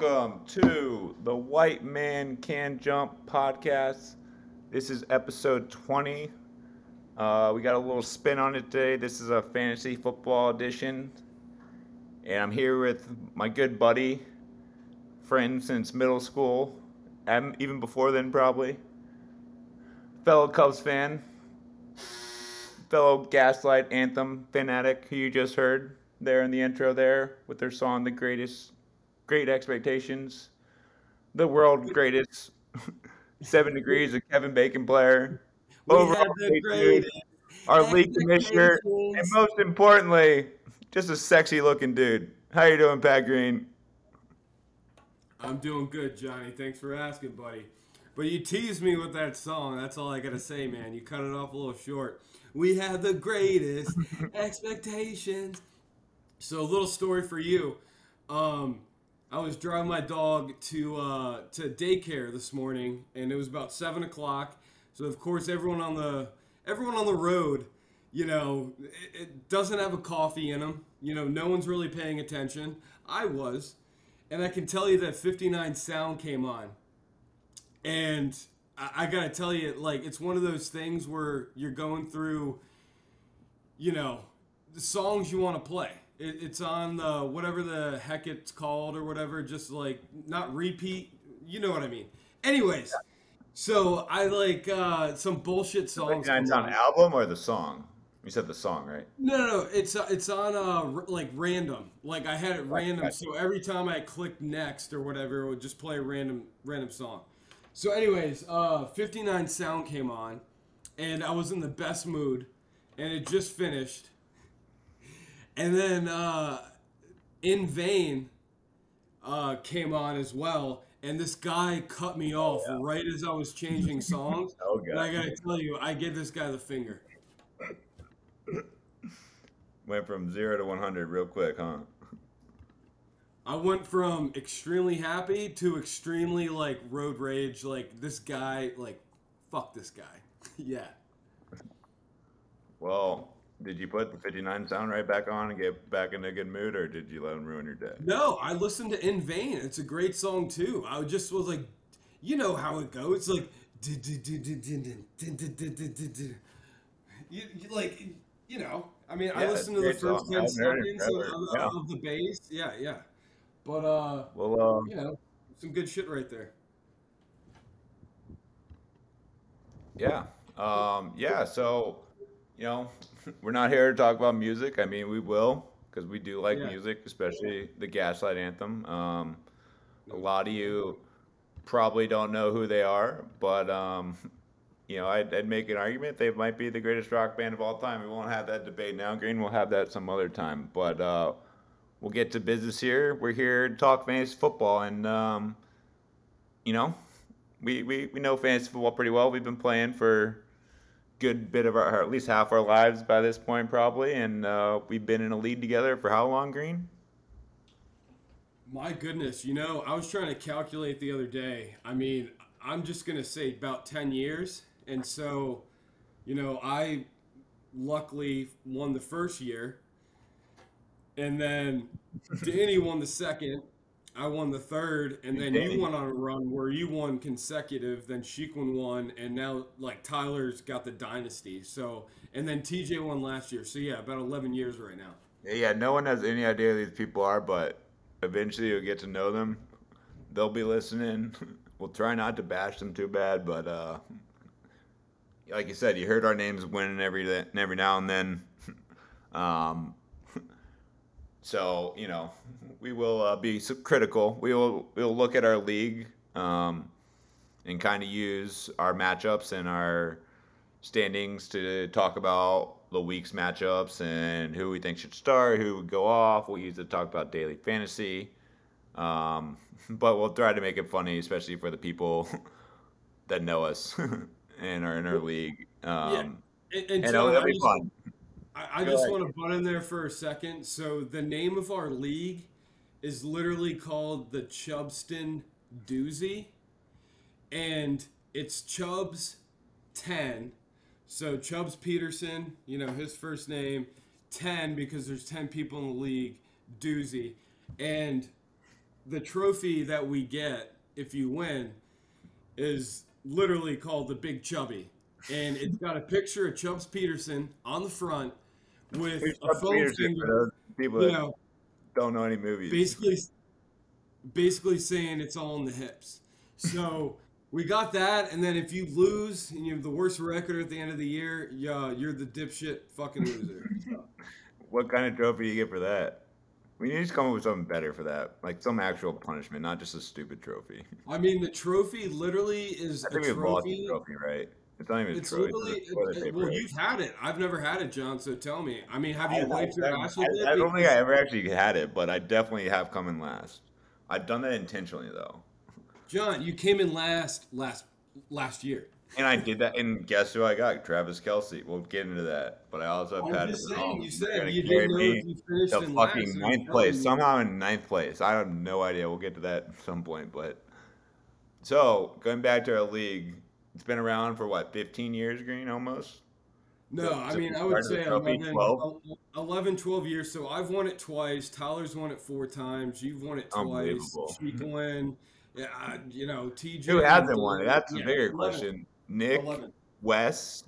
welcome to the White Man Can Jump podcast. This is episode 20. Uh, we got a little spin on it today. This is a fantasy football edition. And I'm here with my good buddy, friend since middle school, and even before then, probably. Fellow Cubs fan, fellow Gaslight Anthem fanatic who you just heard there in the intro there with their song The Greatest Great Expectations. The world greatest seven degrees of Kevin Bacon player. We Overall great great our league commissioner, and most importantly, just a sexy looking dude. How you doing, Pat Green? I'm doing good, Johnny. Thanks for asking, buddy. But you teased me with that song. That's all I gotta say, man. You cut it off a little short. We had the greatest expectations. So, a little story for you. Um, I was driving my dog to uh, to daycare this morning, and it was about seven o'clock. So, of course, everyone on the everyone on the road, you know, it, it doesn't have a coffee in them. You know, no one's really paying attention. I was, and I can tell you that 59 sound came on, and I, I gotta tell you, like, it's one of those things where you're going through, you know, the songs you want to play. It, it's on the whatever the heck it's called or whatever, just like not repeat. You know what I mean. Anyways, so I like uh, some bullshit songs. It's on on. album or the song? You said the song, right? No, no, no, it's uh, it's on uh r- like random. Like I had it random, right. so every time I clicked next or whatever, it would just play a random random song. So, anyways, uh, 59 sound came on, and I was in the best mood, and it just finished. And then uh, in vain uh, came on as well, and this guy cut me off right as I was changing songs. Oh, And I gotta tell you, I gave this guy the finger. Went from zero to 100 real quick, huh? I went from extremely happy to extremely like road rage. Like this guy, like fuck this guy. yeah. Well, did you put the 59 sound right back on and get back in a good mood, or did you let him ruin your day? No, I listened to In Vain. It's a great song too. I just was like, you know how it goes. It's like, you, you like, you know. I mean, I listened to the first ten I've heard it seconds of, forever. of, Yeah. of the bass. Yeah, yeah. But uh, Well, um, you know, some good shit right there. Yeah. Um, yeah. So, you know, we're not here to talk about music. I mean, we will because we do like Yeah. music, especially the Gaslight Anthem. Um, a lot of you probably don't know who they are, but um, you know, I'd, I'd make an argument they might be the greatest rock band of all time. We won't have that debate now, Green. We'll have that some other time. But uh, we'll get to business here. We're here to talk fantasy football, and um, you know, we, we, we know fantasy football pretty well. We've been playing for good bit of our, or at least half our lives by this point, probably. And uh, we've been in a lead together for how long, Green? My goodness, you know, I was trying to calculate the other day. I mean, I'm just going to say about 10 years. And so, you know, I luckily won the first year. And then Danny won the second. I won the third. And then you went on a run where you won consecutive. Then Sheikman won. And now, like, Tyler's got the dynasty. So, and then TJ won last year. So, yeah, about 11 years right now. Yeah, yeah, no one has any idea who these people are, but eventually you'll get to know them. They'll be listening. We'll try not to bash them too bad, but uh, like you said, you heard our names winning every every now and then. Um, so you know, we will uh, be critical. We will we'll look at our league um, and kind of use our matchups and our standings to talk about the week's matchups and who we think should start, who would go off. We'll use it to talk about daily fantasy. Um, but we'll try to make it funny, especially for the people that know us and are in our league. Um, And, and And John, it'll, it'll be fun. I, I just ahead. want to butt in there for a second. So the name of our league is literally called the Chubston Doozy, and it's Chubs ten. So Chubbs Peterson, you know his first name, ten because there's ten people in the league. Doozy, and the trophy that we get if you win is literally called the Big Chubby, and it's got a picture of Chubbs Peterson on the front with a foam finger. Uh, people You that know, don't know any movies. basically basically saying it's all in the hips. So we got that, and then if you lose and you have the worst record at the end of the year, yeah, you're the dipshit fucking loser. So, What kind of trophy do you get for that? We need to come up with something better for that, like some actual punishment, not just a stupid trophy. I mean, the trophy literally is I a think we've lost the trophy. trophy, right? It's not even It's trophy. literally it's toilet it- well, you've had it. I've never had it, John. So tell me. I mean, have I, you wiped your I- ass with it? I- I don't think I ever actually had it, but I definitely have come in last. I've done that intentionally though, John, you came in last last last year. and I did that. And guess who I got? Travis Kelce. We'll get into that, but I also have had just it saying. You said you didn't know me if you finished to in fucking last. ninth place. Somehow in ninth place. I have no idea. We'll get to that at some point. But so going back to our league, it's been around for what 15 years, Green almost. No, I mean, I would say trophy, 11, 12? 11, 12 years. So I've won it twice. Tyler's won it four times. You've won it twice. Sheeklin, yeah, you know, TJ. Who hasn't won it? That's Yeah, bigger 11, question. Nick, 11. Wes,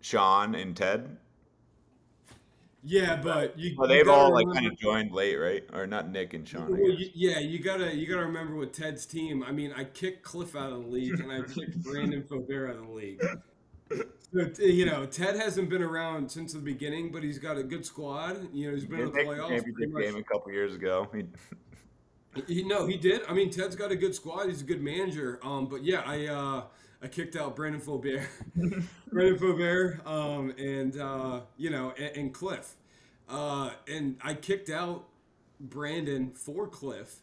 Sean, and Ted. Yeah, but you. Well, they've gotta all like kind of joined late, right? Or not Nick and Sean. Well, you, yeah, you gotta you gotta remember with Ted's team. I mean, I kicked Cliff out of the league, and I kicked Brandon Faubert out of the league. So you know, Ted hasn't been around since the beginning, but he's got a good squad. You know, he's been in the playoffs. championship game a couple years ago. He- He, no, he did. I mean, Ted's got a good squad. He's a good manager. Um, but yeah, I uh, I kicked out Brandon Faubert, Brandon Faubert, um, and uh, you know, and, and Cliff, uh, and I kicked out Brandon for Cliff,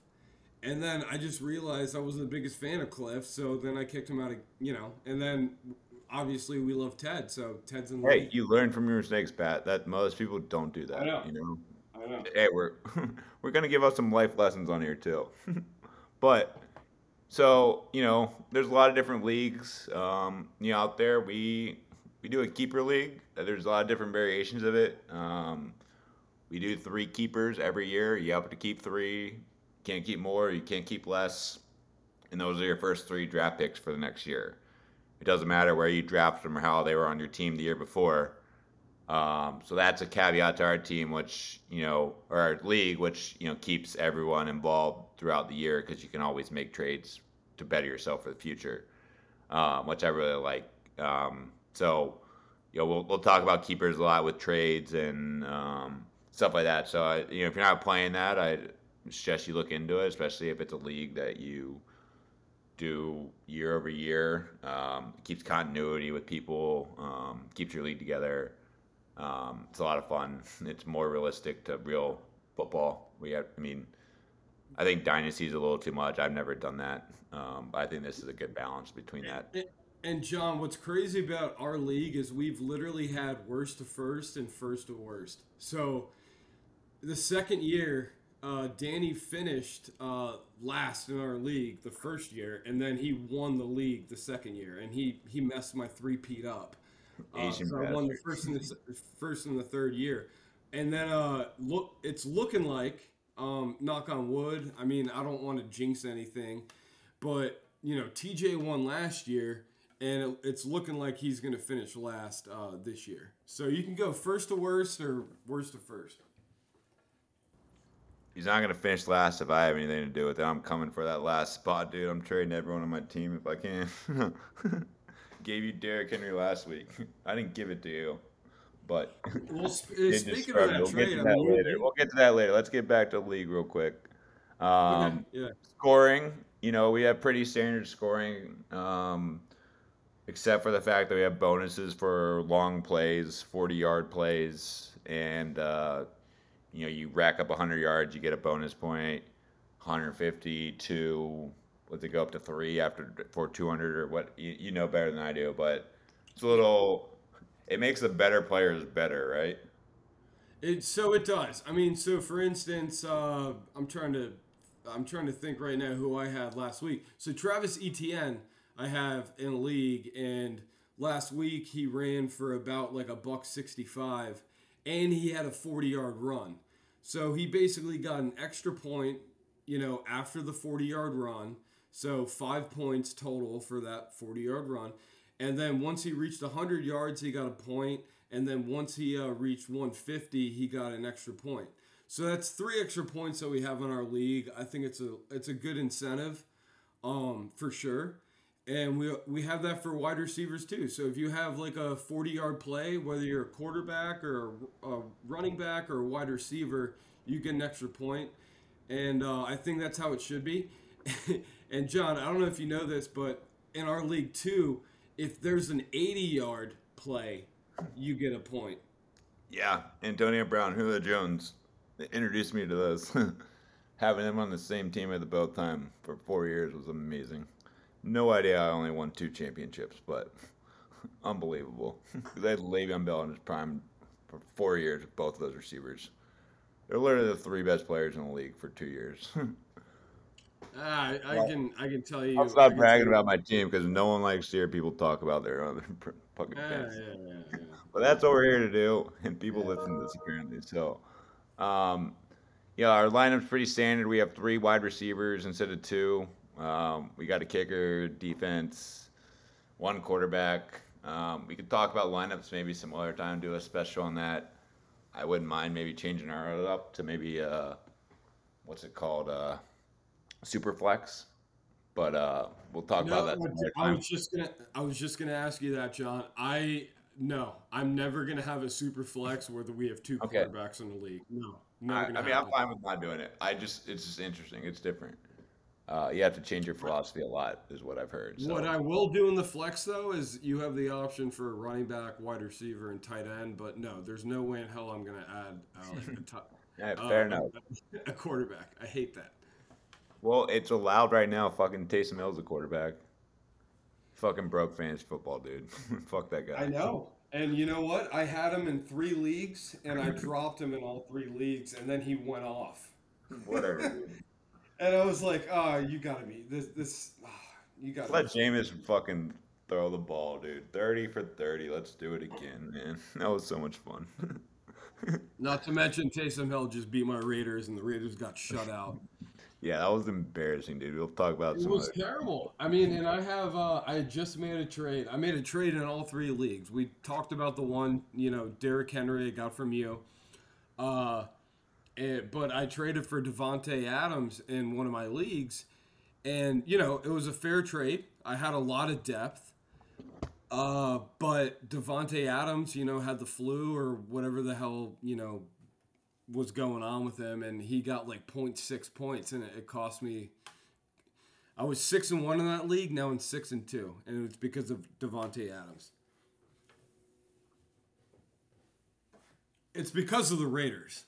and then I just realized I wasn't the biggest fan of Cliff, so then I kicked him out of you know, and then obviously we love Ted, so Ted's in the hey, league. you learn from your mistakes, Pat. That most people don't do that. I know. You know. I know. Hey, we're we're gonna give us some life lessons on here too. but so you know, there's a lot of different leagues. Um, you know, out there we we do a keeper league. There's a lot of different variations of it. Um, we do three keepers every year. You have to keep three. Can't keep more. You can't keep less. And those are your first three draft picks for the next year. It doesn't matter where you draft them or how they were on your team the year before. Um, so that's a caveat to our team, which you know, or our league, which you know keeps everyone involved throughout the year because you can always make trades to better yourself for the future, um, which I really like. Um, so you know, we'll we'll talk about keepers a lot with trades and um, stuff like that. So I, you know, if you're not playing that, I suggest you look into it, especially if it's a league that you do year over year. Um, keeps continuity with people, um, keeps your league together. Um, it's a lot of fun. It's more realistic to real football. We have, I mean, I think dynasty is a little too much. I've never done that, um, but I think this is a good balance between that. And- And John, what's crazy about our league is we've literally had worst to first and first to worst. So the second year, uh, Danny finished uh, last in our league the first year, and then he won the league the second year, and he he messed my three peat up. Asian so I won the first and the first and the third year, and then uh, look, it's looking like um, knock on wood. I mean, I don't want to jinx anything, but you know, TJ won last year, and it, it's looking like he's going to finish last uh, this year. So you can go first to worst or worst to first. He's not gonna finish last if I have anything to do with it. I'm coming for that last spot, dude. I'm trading everyone on my team if I can. Gave you Derrick Henry last week. I didn't give it to you, but Well, sp- did just speaking of that we'll get to I that mean, later. We'll get to that later. Let's get back to the league real quick. Um, okay, yeah. scoring, you know, we have pretty standard scoring, um, except for the fact that we have bonuses for long plays, 40 yard plays, and, uh, you know, you rack up 100 yards, you get a bonus point, 150 to, it go up to three after for 200 or what? You, you know better than I do, but it's a little, it makes the better players better, right? It so it does. I mean, so for instance, uh, I'm trying to I'm trying to think right now who I had last week. So Travis Etienne, I have in a league, and last week he ran for about like a buck sixty five, and he had a forty yard run. So he basically got an extra point, you know, after the 40 yard run. So five points total for that 40 yard run. And then once he reached 100 yards, he got a point. And then once he uh, reached 150, he got an extra point. So that's three extra points that we have in our league. I think it's a it's a good incentive, um, for sure. And we we have that for wide receivers too. So if you have like a 40 yard play, whether you're a quarterback or a, running back or a wide receiver, you get an extra point. And uh, I think that's how it should be. and John, I don't know if you know this, but in our league too, if there's an 80 yard play, you get a point. Yeah, Antonio Brown, Julio Jones introduced me to this. Having them on the same team at the both time for four years was amazing. No idea I only won two championships, but unbelievable. they had Le'Veon Bell in his prime for four years with both of those receivers. They're literally the three best players in the league for two years. Ah, I, I can I can tell you. I'll stop bragging about my team because no one likes to hear people talk about their other fucking Yeah, fans. yeah, yeah, yeah. But that's what we're here to do, and people listen to this apparently. So, um, yeah, our lineup's pretty standard. We have three wide receivers instead of two. Um, we got a kicker, defense, one quarterback. Um, we could talk about lineups maybe some other time, do a special on that. I wouldn't mind maybe changing our up to maybe uh, what's it called, uh, super flex. But uh, we'll talk No, about that. I was just gonna I was just gonna ask you that, John. I no, I'm never gonna have a super flex where we have two Okay. quarterbacks in the league. No, I, I, mean, I'm fine with not doing it. I just, it's just interesting. It's different. Uh, you have to change your philosophy a lot, is what I've heard. So. What I will do in the flex though is you have the option for a running back, wide receiver, and tight end. But no, there's no way in hell I'm gonna add uh, like a, Yeah, fair enough. a quarterback. I hate that. Well, it's allowed right now. Fucking Taysom Hill's a quarterback. Fucking broke fantasy football, dude. Fuck that guy. I know. And you know what? I had him in three leagues, and I dropped him in all three leagues, and then he went off. Whatever. dude. And I was like, "Oh, you gotta be this. This, ah, you gotta." Let Jameis fucking throw the ball, dude. Thirty for thirty. Let's do it again, man. That was so much fun. Not to mention Taysom Hill just beat my Raiders, and the Raiders got shut out. Yeah, that was embarrassing, dude. We'll talk about It some was terrible. I mean, and I have uh, I just made a trade. I made a trade in all three leagues. We talked about the one, you know, Derrick Henry I got from you. Uh, and, but I traded for Davante Adams in one of my leagues, and you know it was a fair trade. I had a lot of depth, uh, but Davante Adams, you know, had the flu or whatever the hell you know was going on with him, and he got like 0.6 points, and it, it cost me. I was six and one in that league. Now I'm six and two, and it's because of Davante Adams. It's because of the Raiders.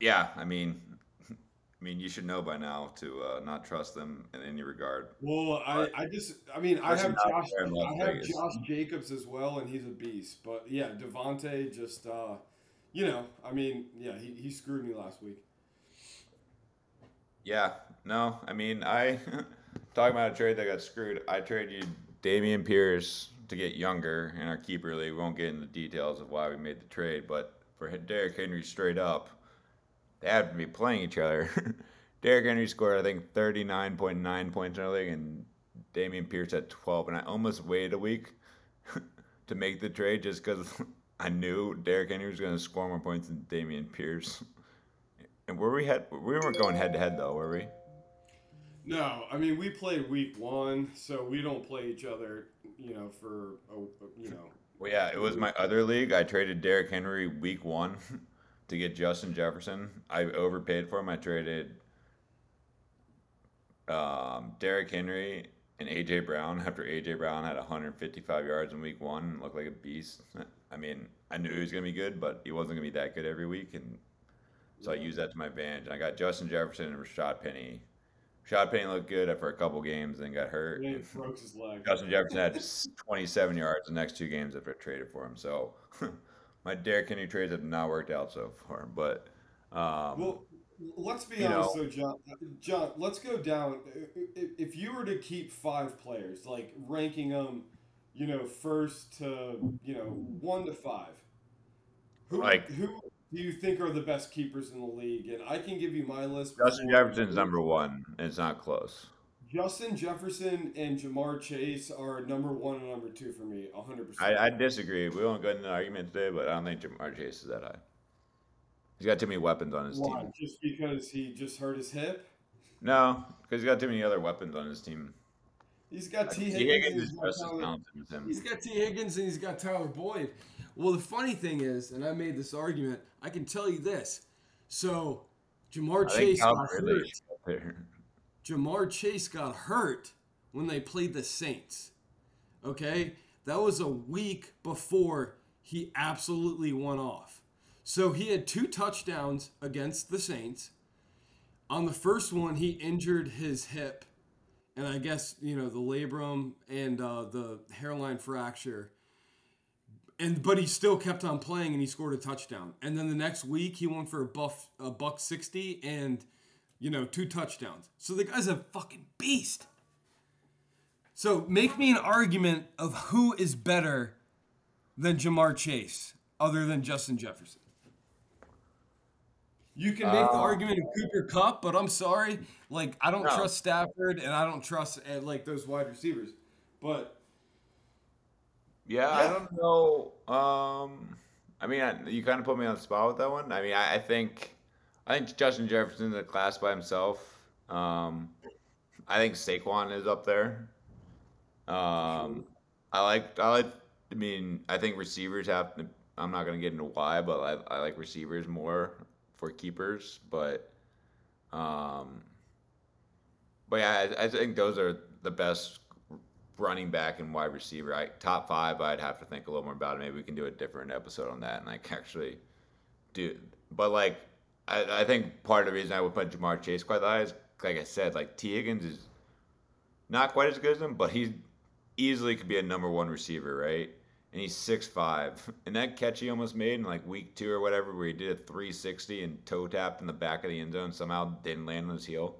Yeah, I mean, I mean, you should know by now to uh, not trust them in any regard. Well, I, I just, I mean, I have Josh, there in Las I have Vegas. Josh Jacobs as well, and he's a beast. But yeah, Davante just, uh, you know, I mean, yeah, he, he screwed me last week. Yeah, no, I mean, I talking about a trade that got screwed. I traded Dameon Pierce to get younger in our keeper league. We won't get into the details of why we made the trade, but for Derrick Henry straight up, they have to be playing each other. Derrick Henry scored, I think, 39.9 points in our league, and Dameon Pierce had 12. And I almost waited a week to make the trade just because I knew Derrick Henry was going to score more points than Dameon Pierce. And were we had we weren't going head to head though, were we? No, I mean, we played week one, so we don't play each other, you know, for, a, you know, Well, yeah, it was my other league. I traded Derrick Henry week one to get Justin Jefferson. I overpaid for him. I traded um, Derrick Henry and AJ Brown after AJ Brown had 155 yards in week one and looked like a beast. I mean, I knew he was going to be good, but he wasn't going to be that good every week. And so I used that to my advantage. And I got Justin Jefferson and Rashaad Penny. Rashaad Penny looked good after a couple games, then got hurt. he broke his leg. Justin Jefferson had 27 yards the next two games after I traded for him. So my Derrick Henry trades have not worked out so far. But um, Well, let's be honest, know- though, John. John, let's go down. If if you were to keep five players, like ranking them, you know, first to you know one to five, who Like- who do you think are the best keepers in the league? And I can give you my list. Justin Jefferson's number one, it's not close. Justin Jefferson and Ja'Marr Chase are number one and number two for me, 100%. I, I disagree. We won't go into an argument today, but I don't think Ja'Marr Chase is that high. He's got too many weapons on his Why? team. Just because he just hurt his hip? No, because he's got too many other weapons on his team. He's got Tee Higgins. he's got just as Tyler- talented as him. He's got Tee Higgins and he's got Tyler Boyd. Well, the funny thing is, and I made this argument, I can tell you this. So, Ja'Marr I Chase got hurt. is up there. Ja'Marr Chase got hurt when they played the Saints. Okay? That was a week before he absolutely went off. So he had two touchdowns against the Saints. On the first one, he injured his hip. And I guess, you know, the labrum and uh, the hairline fracture. And but he still kept on playing and he scored a touchdown. And then the next week he went for a buff a buck 60 and you know, two touchdowns. So the guy's a fucking beast. So make me an argument of who is better than Ja'Marr Chase, other than Justin Jefferson. You can make the Uh, argument of Cooper Kupp, but I'm sorry, like I don't No. trust Stafford and I don't trust uh, like those wide receivers. But Yeah, I don't know. Um, I mean, I, you kind of put me on the spot with that one. I mean, I, I think, I think Justin Jefferson's in the class by himself. Um, I think Saquon is up there. Um, I like, I like. I mean, I think receivers have. To, I'm not gonna get into why, but I, I like receivers more for keepers. But, um, but yeah, I, I think those are the best running back and wide receiver. I top five. I'd have to think a little more about it. Maybe we can do a different episode on that and like actually do. But like, I, I think part of the reason I would put Ja'Marr Chase quite high is like I said, like Tee Higgins is not quite as good as him, but he easily could be a number one receiver, right? And he's six five, and that catch he almost made in like week two or whatever, where he did a 360 and toe tapped in the back of the end zone, somehow didn't land on his heel.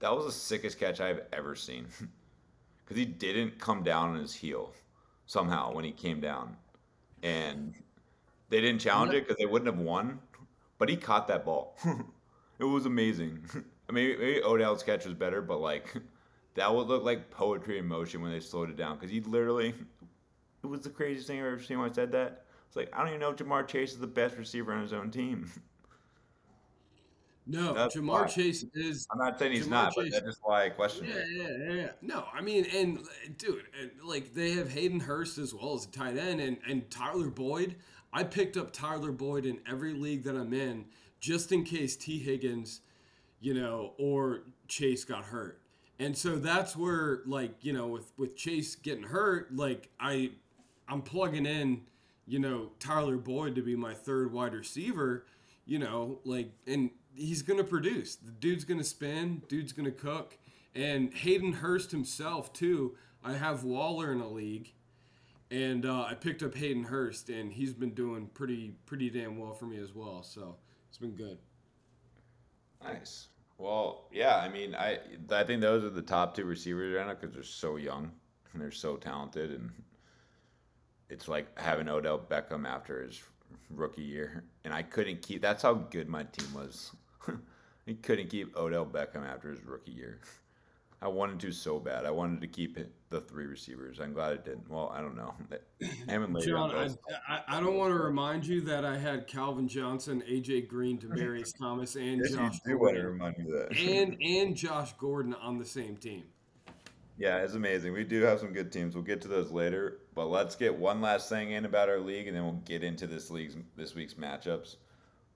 That was the sickest catch I've ever seen. because he didn't come down on his heel somehow when he came down, and they didn't challenge it because they wouldn't have won. But he caught that ball. it was amazing. I mean, maybe Odell's catch was better, but like that would look like poetry in motion when they slowed it down because he literally. It was the craziest thing I've ever seen when I said that. It's like I don't even know if Ja'Marr Chase is the best receiver on his own team. no, That's Ja'Marr why. Chase is I'm not saying he's Ja'Marr not, but Chase- that's just why I question Yeah, it. yeah, yeah, yeah. No, I mean, and dude, and, like they have Hayden Hurst as well as a tight end, and and Tyler Boyd. I picked up Tyler Boyd in every league that I'm in, just in case Tee Higgins, you know, or Chase got hurt. And so that's where, like, you know, with with Chase getting hurt, like I, I'm plugging in, you know, Tyler Boyd to be my third wide receiver, you know, like, and he's gonna produce. The dude's gonna spin. Dude's gonna cook. And Hayden Hurst himself too. I have Waller in a league, and uh, I picked up Hayden Hurst, and he's been doing pretty pretty damn well for me as well. So it's been good. Nice. Well, yeah. I mean, I I think those are the top two receivers right now because they're so young and they're so talented, and it's like having Odell Beckham after his rookie year, and I couldn't keep. That's how good my team was. I couldn't keep Odell Beckham after his rookie year. I wanted to so bad. I wanted to keep it, the three receivers. I'm glad it didn't. Well, I don't know. Him and John, I, I, I don't want to remind you that I had Calvin Johnson, AJ Green, Demaryius Thomas, and Yes, you Josh do want to remind me of that. and and Josh Gordon on the same team. Yeah, it's amazing. We do have some good teams. We'll get to those later, but let's get one last thing in about our league, and then we'll get into this league's this week's matchups.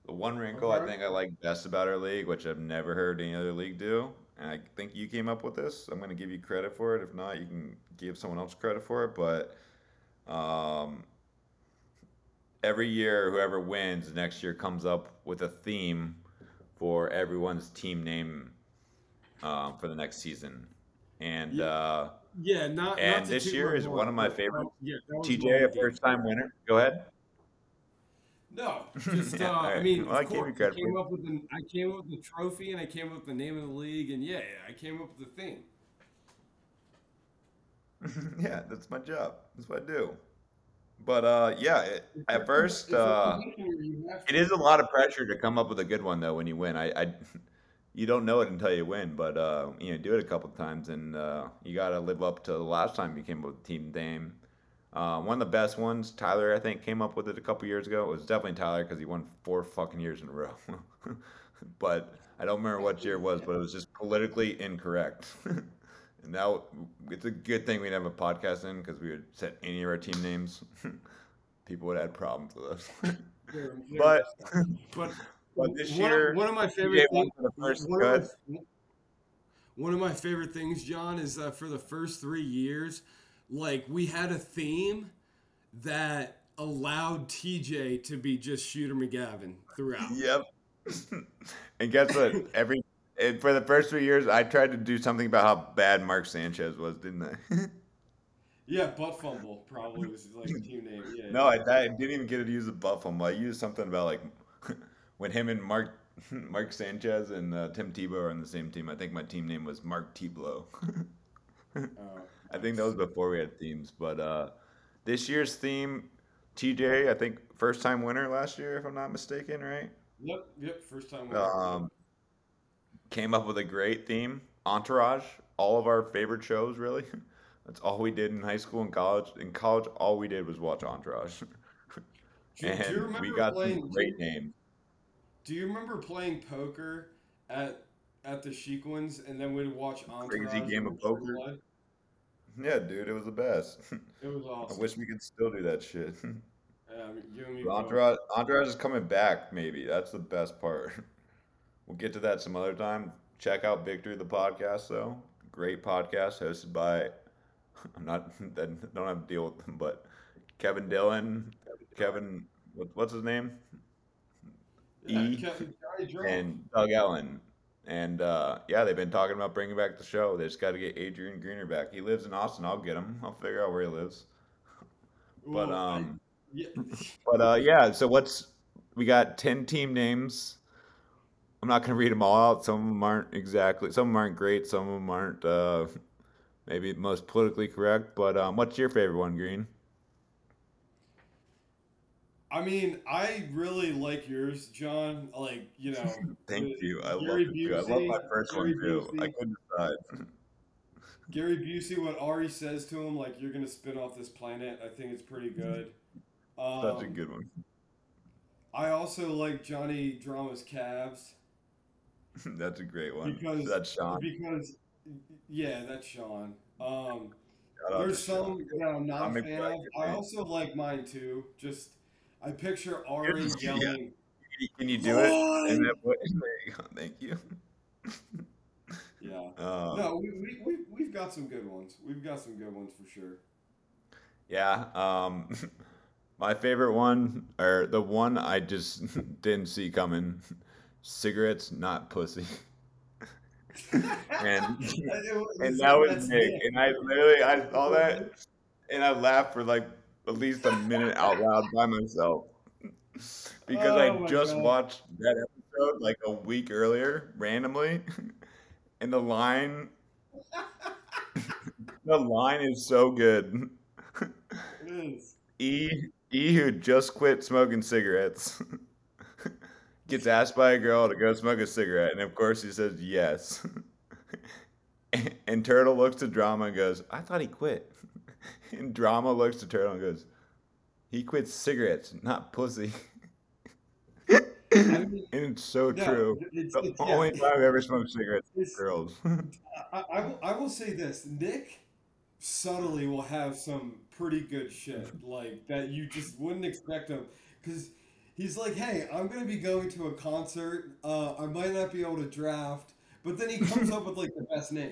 The one wrinkle I think I like best about our league, which I've never heard any other league do, and I think you came up with this. I'm going to give you credit for it. If not, you can give someone else credit for it. But um, every year, whoever wins next year comes up with a theme for everyone's team name um, for the next season. And Yeah. uh, Yeah, not. not And to this year is one of my favorite. yeah, TJ, a of the games. first time winner. Go ahead. No, just uh, all I mean, Well, I course, I came up with the I came up with the trophy and I came up with the name of the league and yeah, I came up with the theme. yeah, that's my job. That's what I do. But uh, yeah, it, at first, uh, position where you have it is a lot of pressure to come up with a good one though when you win. I, I you don't know it until you win, but uh, you know, do it a couple times, and uh, you got to live up to the last time you came up with team name. Uh, one of the best ones, Tyler, I think, came up with it a couple years ago. It was definitely Tyler because he won four fucking years in a row. but I don't remember what year it was, but it was just politically incorrect. and now it's a good thing we didn't have a podcast in because we would set any of our team names. People would have problems with us. But but but this one, year, one of my favorite things, for the first one, cut. of my, one of my favorite things, John, is that for the first three years, like we had a theme that allowed TJ to be just Shooter McGavin throughout. Yep. and guess what? Every and for the first three years, I tried to do something about how bad Mark Sanchez was, didn't I? Yeah, butt fumble probably was like the team name. Yeah. no, I, I didn't even get to use the butt fumble. I used something about like when him and Mark Mark Sanchez and uh, Tim Tebow are on the same team. I think my team name was Mark Tebow. Oh, I think that was before we had themes, but uh, this year's theme, TJ, I think first time winner last year, if I'm not mistaken, right? Yep, yep. First time. winner. um, came up with a great theme. Entourage, all of our favorite shows, really. That's all we did in high school and college. In college, all we did was watch Entourage, do, do you and we got some great names. Do you remember playing poker at at the Chic ones, and then we'd watch Entourage? Crazy game of poker? Blood? Yeah, dude, it was the best. It was awesome. I wish we could still do that shit. Yeah, um, you and me both. Entourage, Entourage is coming back. Maybe that's the best part. We'll get to that some other time. Check out Victory the podcast though. Great podcast hosted by. I'm not. I don't have to deal with them, but Kevin Dillon, Kevin, what, what's his name? Yeah, E Kevin- Johnny Drunk. and Doug Ellin. And uh, yeah, they've been talking about bringing back the show. They just got to get Adrian Grenier back. He lives in Austin. I'll get him. I'll figure out where he lives. But I- um, yeah, but uh, yeah. So what's we got ten team names. I'm not gonna read them all out. Some of them aren't exactly. Some of them aren't great. Some of them aren't uh, maybe the most politically correct. But um, what's your favorite one, Green? I mean, I really like yours, John. Like, you know, Thank you. I love Gary too. I love my first Gary one too. I couldn't decide. Gary Busey, what Ari says to him, like, you're gonna spin off this planet. I think it's pretty good. Um, Such a good one. I also like Johnny Drama's calves That's a great one. because That's Sean. because yeah, that's Sean. Um, there's Sean. some that I'm not I'm a fan of. I also like mine too. Just I picture Ari Yeah. yelling. Can you do it? In that voice? There you go. Thank you. Yeah. Um, No, we, we, we, we've got some good ones. We've got some good ones for sure. Yeah. Um, my favorite one, or the one I just didn't see coming, cigarettes, not pussy. and and that was Nick. And I literally I saw that, and I laughed for like at least a minute out loud by myself because Oh I just God. watched that episode like a week earlier randomly, and the line, the line is so good. It is. E E who just quit smoking cigarettes gets asked by a girl to go smoke a cigarette, and of course he says yes. and, and Turtle looks to Drama and goes, "I thought he quit." And Drama looks to Turtle and goes, "He quits cigarettes, not pussy." I mean, and it's so no, true. it's- The it's- yeah. only time I've ever smoked cigarettes girls. I, I, will, I will say this Nick subtly will have some pretty good shit like that you just wouldn't expect him because he's like hey i'm gonna be going to a concert uh, i might not be able to draft but then he comes up with like the best name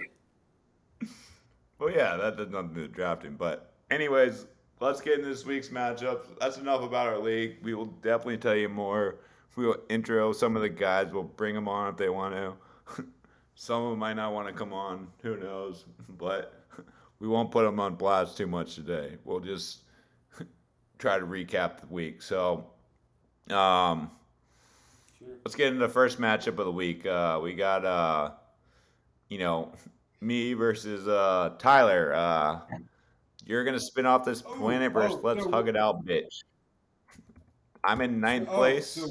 Well, yeah, that does nothing to do with drafting. But, anyways, let's get into this week's matchups. That's enough about our league. We will definitely tell you more. We will intro some of the guys. We'll bring them on if they want to. some of them might not want to come on. Who knows? But we won't put them on blast too much today. We'll just try to recap the week. So, um, let's get into the first matchup of the week. Uh, we got, uh, you know, me versus uh, Tyler. Uh, You're gonna spin off this Oh, planet versus oh, let's so- hug it out, bitch. I'm in ninth Oh, place. so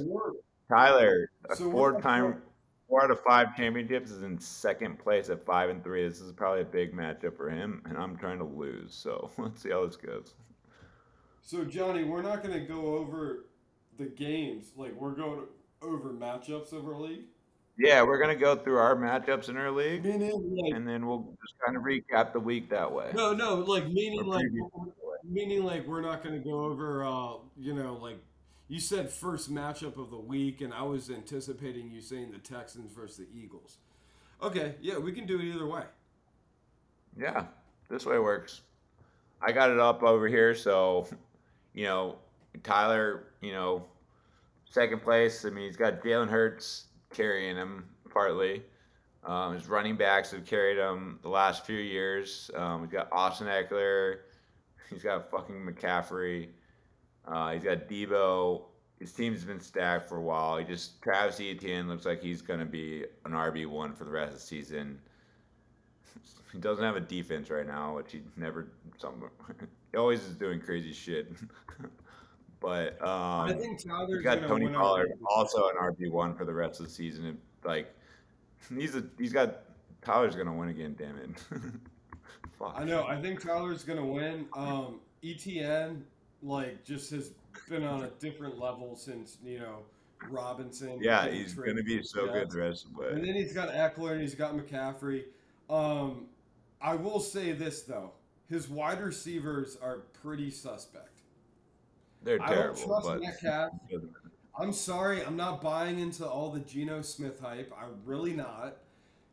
Tyler, a so four-time, four out of five championships, is in second place at five and three. This is probably a big matchup for him, and I'm trying to lose. So let's see how this goes. So Johnny, we're not going to go over the games. Like we're going over matchups of our league. Yeah, we're gonna go through our matchups in our league, mean, it, like and then we'll just kind of recap the week that way. no, no, like meaning like preview that way. meaning like we're not going to go over. Uh, you know, like you said, first matchup of the week, and I was anticipating you saying the Texans versus the Eagles. Okay, yeah, we can do it either way. Yeah, this way works. I got it up over here, so you know, Tyler, you know, second place. I mean, he's got Jalen Hurts carrying him partly. Um, his running backs have carried him the last few years. Um, he's got Austin Ekeler. He's got fucking McCaffrey. Uh, he's got Deebo. His team's been stacked for a while. He just Travis Etienne looks like he's gonna be an RB one for the rest of the season. He doesn't have a defense right now, which he never. Some he always is doing crazy shit. but um, I think Tyler's got Tony win Pollard, also an RB one for the rest of the season. Like he's a he's got Tyler's gonna win again. Damn it! Fuck. I know. I think Tyler's gonna win. Um, ETN like just has been on a different level since you know Robinson. Yeah, he's traded gonna be so good the rest of the And then he's got Ekeler and he's got McCaffrey. Um, I will say this though, his wide receivers are pretty suspect. They're I don't trust but... Metcalf. I'm sorry, I'm not buying into all the Geno Smith hype. I'm really not.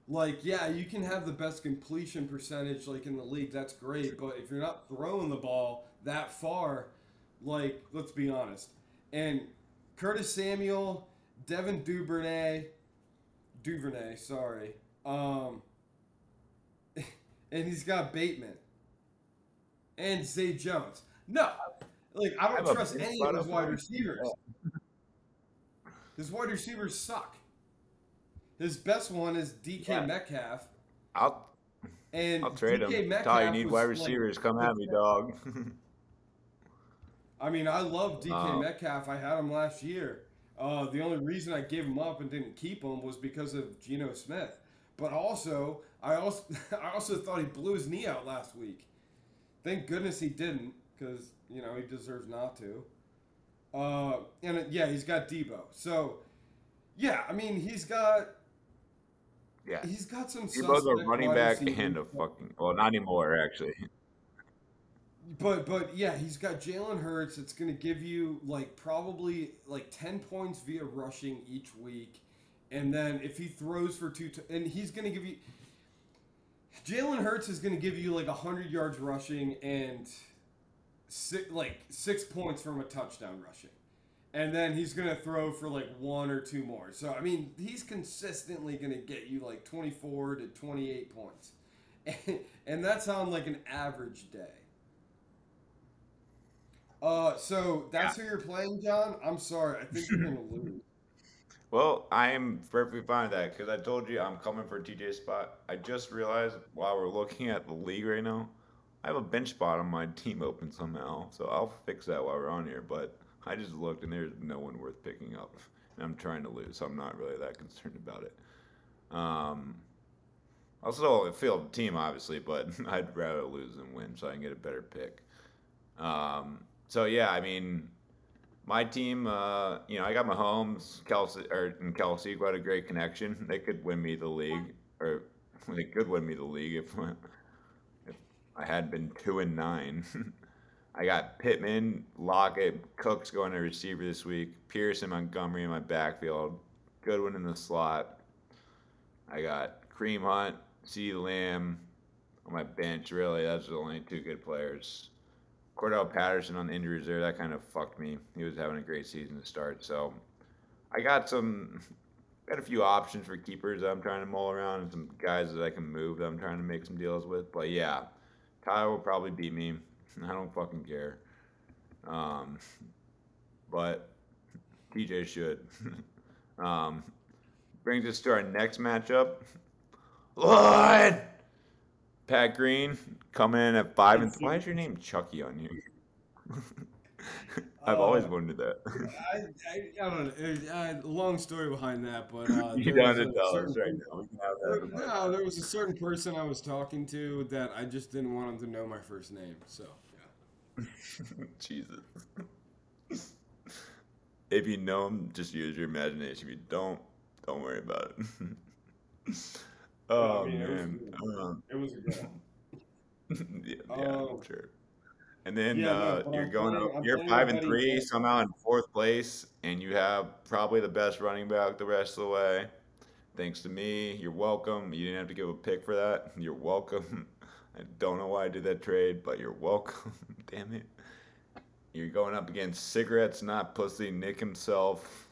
Like, yeah, you can have the best completion percentage like in the league. That's great, but if you're not throwing the ball that far, like, let's be honest. And Curtis Samuel, Devin Duvernay, Duvernay, sorry. Um, and he's got Bateman and Zay Jones. No, like I I don't a trust any of his wide receivers. His wide receivers suck. His best one is DK Yeah. Metcalf, I'll and I'll trade DK him. Metcalf you need wide like, receivers. Come at me, dog. I mean, I love DK Um, Metcalf. I had him last year. Uh, the only reason I gave him up and didn't keep him was because of Geno Smith. But also, I also, I also thought he blew his knee out last week. Thank goodness he didn't, because you know he deserves not to. Uh, and yeah, he's got Deebo. So, yeah, I mean, he's got yeah, he's got some. he both a running back and a fucking. Well, not anymore actually. But but yeah, he's got Jalen Hurts. It's going to give you like probably like ten points via rushing each week, and then if he throws for two, t- and he's going to give you. Jalen Hurts is going to give you like hundred yards rushing and six, like six points from a touchdown rushing, and then he's going to throw for like one or two more. So I mean, he's consistently going to get you like twenty four to twenty eight points, and, and that's on like an average day. Uh, so that's who you're playing, John. I'm sorry, I think you're gonna lose. Well, I am perfectly fine with that because I told you I'm coming for TJ's spot. I just realized while we're looking at the league right now, I have a bench spot on my team open somehow. So I'll fix that while we're on here. But I just looked and there's no one worth picking up. And I'm trying to lose, so I'm not really that concerned about it. Um, I'll still feel the team, obviously, but I'd rather lose than win so I can get a better pick. Um, so yeah, I mean, my team, uh, you know, I got Mahomes, Kelce, or and Kelce, who had a great connection. They could win me the league, or they could win me the league if I had been two and nine. I got Pittman, Lockett, Cooks going to receiver this week. And Montgomery in my backfield. Goodwin in the slot. I got Kareem Hunt, C. Lamb on my bench. Really, that's the only two good players. Cordarrelle Patterson on the injury reserve, that kind of fucked me. He was having a great season to start. So I got some, got a few options for keepers that I'm trying to mull around and some guys that I can move that I'm trying to make some deals with. But yeah, Tyler will probably beat me. I don't fucking care. Um, but TJ should. um, brings us to our next matchup. Lord! Pat Green coming in at five and why is your name Chucky on you? I've always Uh, wondered that. I, I, I don't know. Uh, long story behind that, but uh, you there have to us right now. We can have that Per- No, there was a certain person I was talking to that I just didn't want him to know my first name. So, yeah. Jesus. if you know him, just use your imagination. If you don't, don't worry about it. oh I mean, it was man. Um, It was a girl. yeah, yeah, Um, sure. And then yeah, uh, but you're going. playing- up you're five and three, somehow in fourth place, and you have probably the best running back the rest of the way. Thanks to me, you're welcome. You didn't have to give a pick for that. You're welcome. I don't know why I did that trade, but you're welcome. Damn it. You're going up against cigarettes, not pussy, Nick himself.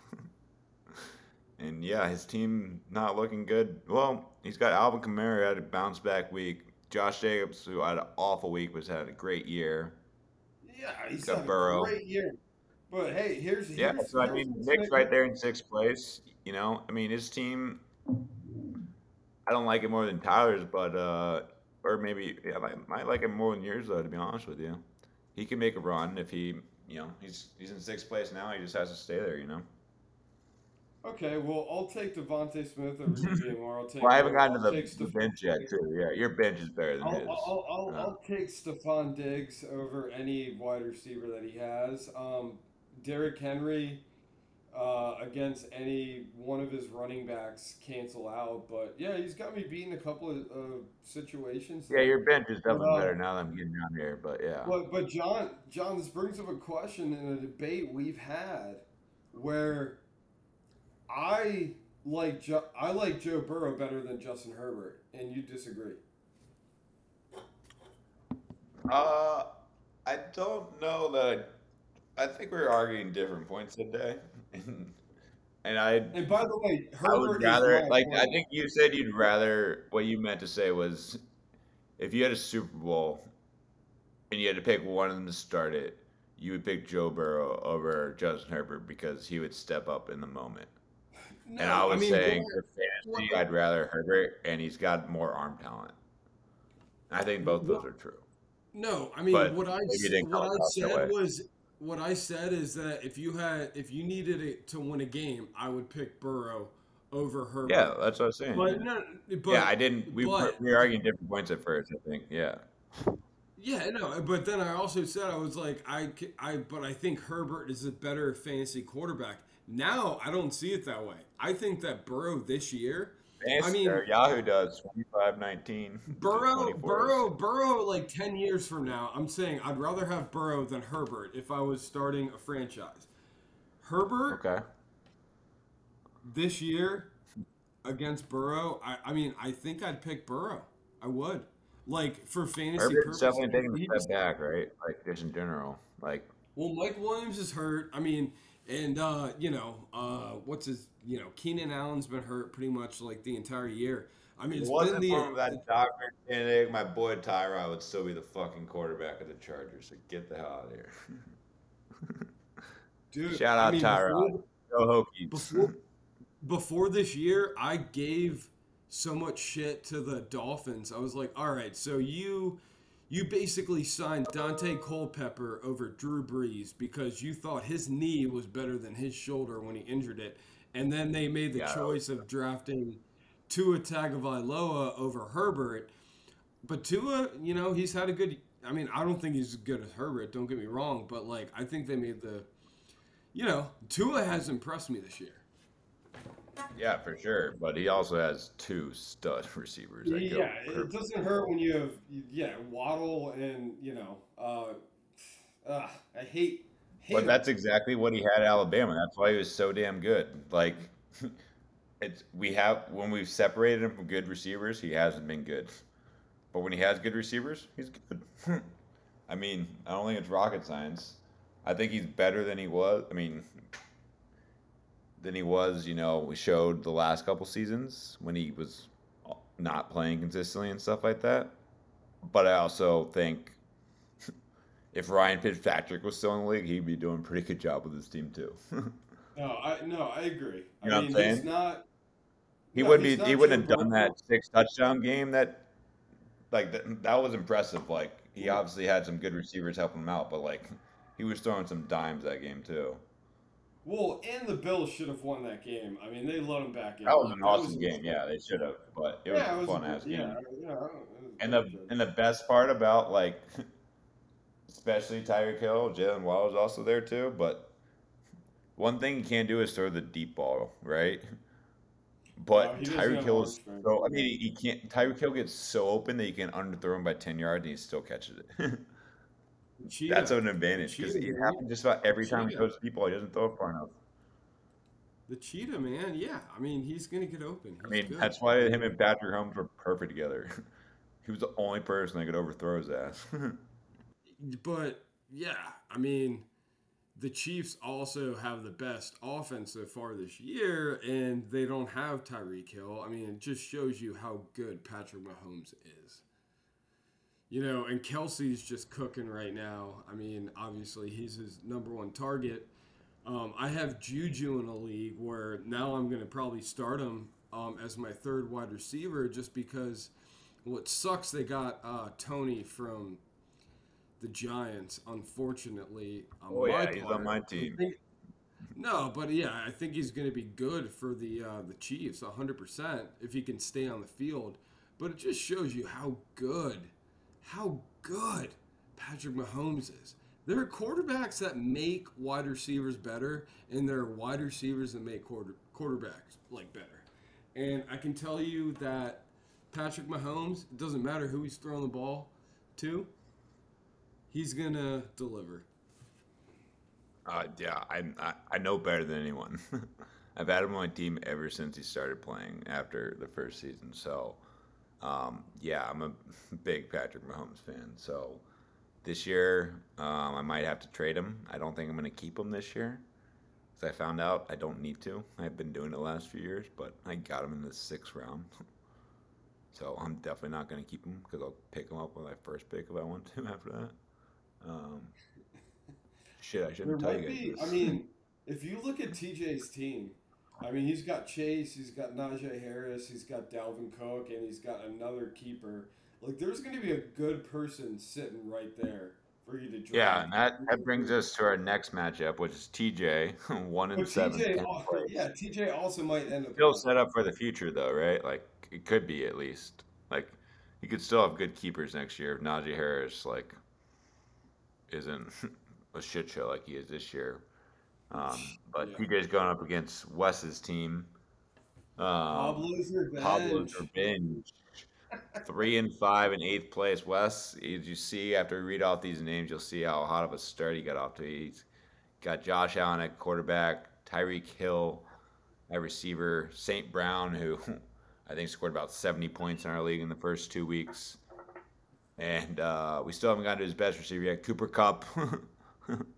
and yeah, his team not looking good. Well, he's got Alvin Kamara had a bounce back week. Josh Jacobs, who had an awful week, was had a great year. Yeah, he's had Burrow. a great year. But hey, here's Yeah, here's, so I mean, Nick's right there in sixth place. You know, I mean, his team. I don't like it more than Tyler's, but uh, or maybe yeah, I might, might like it more than yours though. To be honest with you, he can make a run if he, you know, he's he's in sixth place now. He just has to stay there. You know. Okay, well, I'll take DeVonta Smith over DJ Moore. I'll take. Well, I haven't gotten to the, the bench yet, too. Yeah, your bench is better than I'll, his. I'll, I'll, Uh, I'll take Stefon Diggs over any wide receiver that he has. Um, Derrick Henry uh, against any one of his running backs cancel out. But yeah, he's got me beating a couple of uh, situations. yeah, your bench is definitely But, uh, better now that I'm getting down here. But yeah, But but John John, this brings up a question in a debate we've had where I like jo- I like Joe Burrow better than Justin Herbert, and you disagree. Uh, I don't know that. I think we're arguing different points today, and I And by the way, Herbert I would is rather my like I point. think you said you'd rather what you meant to say was if you had a Super Bowl and you had to pick one of them to start it, you would pick Joe Burrow over Justin Herbert because he would step up in the moment. No, and I was mean, saying for fantasy, I'd rather Herbert, and he's got more arm talent. I think both those are true. No, I mean But what I maybe it s- didn't what I said was what I said is that if you had if you needed it to win a game, I would pick Burrow over Herbert. Yeah, that's what I was saying. but no, but yeah, I didn't. We were, but- we were arguing different points at first. I think. Yeah. Yeah, no, but then I also said I was like I I, but I think Herbert is a better fantasy quarterback. Now I don't see it that way. I think that Burrow this year, I mean- Yahoo does 25-19. Burrow, 24. Burrow, Burrow, like ten years from now, I'm saying I'd rather have Burrow than Herbert if I was starting a franchise. Herbert Okay. this year against Burrow, I, I mean, I think I'd pick Burrow. I would. Like for fantasy Herbert's purposes. definitely taking a step back, right? Like just in general. Like Well, Mike Williams is hurt. I mean, and uh, you know, uh, what's his? You know, Keenan Allen's been hurt pretty much like the entire year. I mean, it it's wasn't been the for that Kinnick, my boy Tyrod would still be the fucking quarterback of the Chargers. So get the hell out of here. dude. Shout I out mean, Tyrod. Go Hokies. Before, before this year, I gave so much shit to the Dolphins. I was like, all right, so you you basically signed Daunte Culpepper over Drew Brees because you thought his knee was better than his shoulder when he injured it. And then they made the Yeah. choice of drafting Tua Tagovailoa over Herbert. But Tua, you know, he's had a good I mean, I don't think he's as good as Herbert, don't get me wrong, but like I think they made the you know, Tua has impressed me this year. Yeah, for sure. But he also has two stud receivers. That go Yeah, it doesn't hurt when you have yeah Waddle and you know uh, uh I hate. hate But him. that's exactly what he had at Alabama. That's why he was so damn good. Like, it's we have when we've separated him from good receivers, he hasn't been good. But when he has good receivers, he's good. I mean, I don't think it's rocket science. I think he's better than he was. I mean, than he was. You know, we showed the last couple seasons when he was not playing consistently and stuff like that. But I also think if Ryan Fitzpatrick was still in the league, he'd be doing a pretty good job with his team too. no, I no, I agree. You know I what I'm mean, he's saying? not. he No, wouldn't be. He wouldn't have done that six touchdown game that like that, that was impressive. Like he obviously had some good receivers helping him out, but like he was throwing some dimes that game too. Well, and the Bills should have won that game. I mean, they let them back in. That was an awesome game. Yeah, they should have, but it was a fun ass game. yeah, yeah, was And the good. and the best part about like, especially Tyreek Hill, Jalen Waddle was also there too. But one thing you can't do is throw the deep ball, right? But No, Tyreek Hill is so. I mean, he, he can't. Tyreek Hill gets so open that you can underthrow him by ten yards and he still catches it. Cheetah. That's an advantage because Cheetah, it happens just about every time he throws people. He doesn't throw it far enough. the cheetah, man. Yeah, I mean, he's gonna get open. I mean, good. that's why him and Patrick Holmes were perfect together. he was the only person that could overthrow his ass. But yeah, I mean, the Chiefs also have the best offense so far this year, and they don't have Tyreek Hill. I mean, it just shows you how good Patrick Mahomes is. You know, and Kelce's just cooking right now. I mean, obviously, he's his number one target. Um, I have Juju in a league where now I'm going to probably start him um, as my third wide receiver just because what sucks, they got uh, Toney from the Giants, unfortunately. On oh yeah, my he's on my team. think- no, but yeah, I think he's going to be good for the uh, the Chiefs, hundred percent, if he can stay on the field. But it just shows you how good, how good Patrick Mahomes is. There are quarterbacks that make wide receivers better, and there are wide receivers that make quarter quarterbacks like better. And I can tell you that Patrick Mahomes, it doesn't matter who he's throwing the ball to, he's gonna deliver. Uh, yeah, I, I I know better than anyone. I've had him on my team ever since he started playing after the first season. So, um, yeah, I'm a big Patrick Mahomes fan. So, this year um, I might have to trade him. I don't think I'm going to keep him this year. Because I found out I don't need to. I've been doing it the last few years, but I got him in the sixth round. So I'm definitely not going to keep him because I'll pick him up with my first pick if I want to after that. Um, shit, I shouldn't tell you guys be. this. I mean, if you look at TJ's team, I mean, he's got Chase, he's got Najee Harris, he's got Dalvin Cook, and he's got another keeper. Like, there's going to be a good person sitting right there for you to draft. Yeah, and that, that brings us to our next matchup, which is TJ, one and seven. TJ, 10th yeah, TJ also might end up. Still set up for the future, though, right? Like it could be at least. Like he could still have good keepers next year if Najee Harris like isn't a shit show like he is this year. Um, but Yeah. TJ's going up against Wes's team. Um, Pablo's revenge. Pablo's revenge. Three and five in eighth place. Wes, as you see after we read off these names, you'll see how hot of a start he got off to. He's got Josh Allen at quarterback, Tyreek Hill at receiver, St. Brown, who I think scored about 70 points in our league in the first two weeks. And uh, we still haven't gotten to his best receiver yet, Cooper Kupp.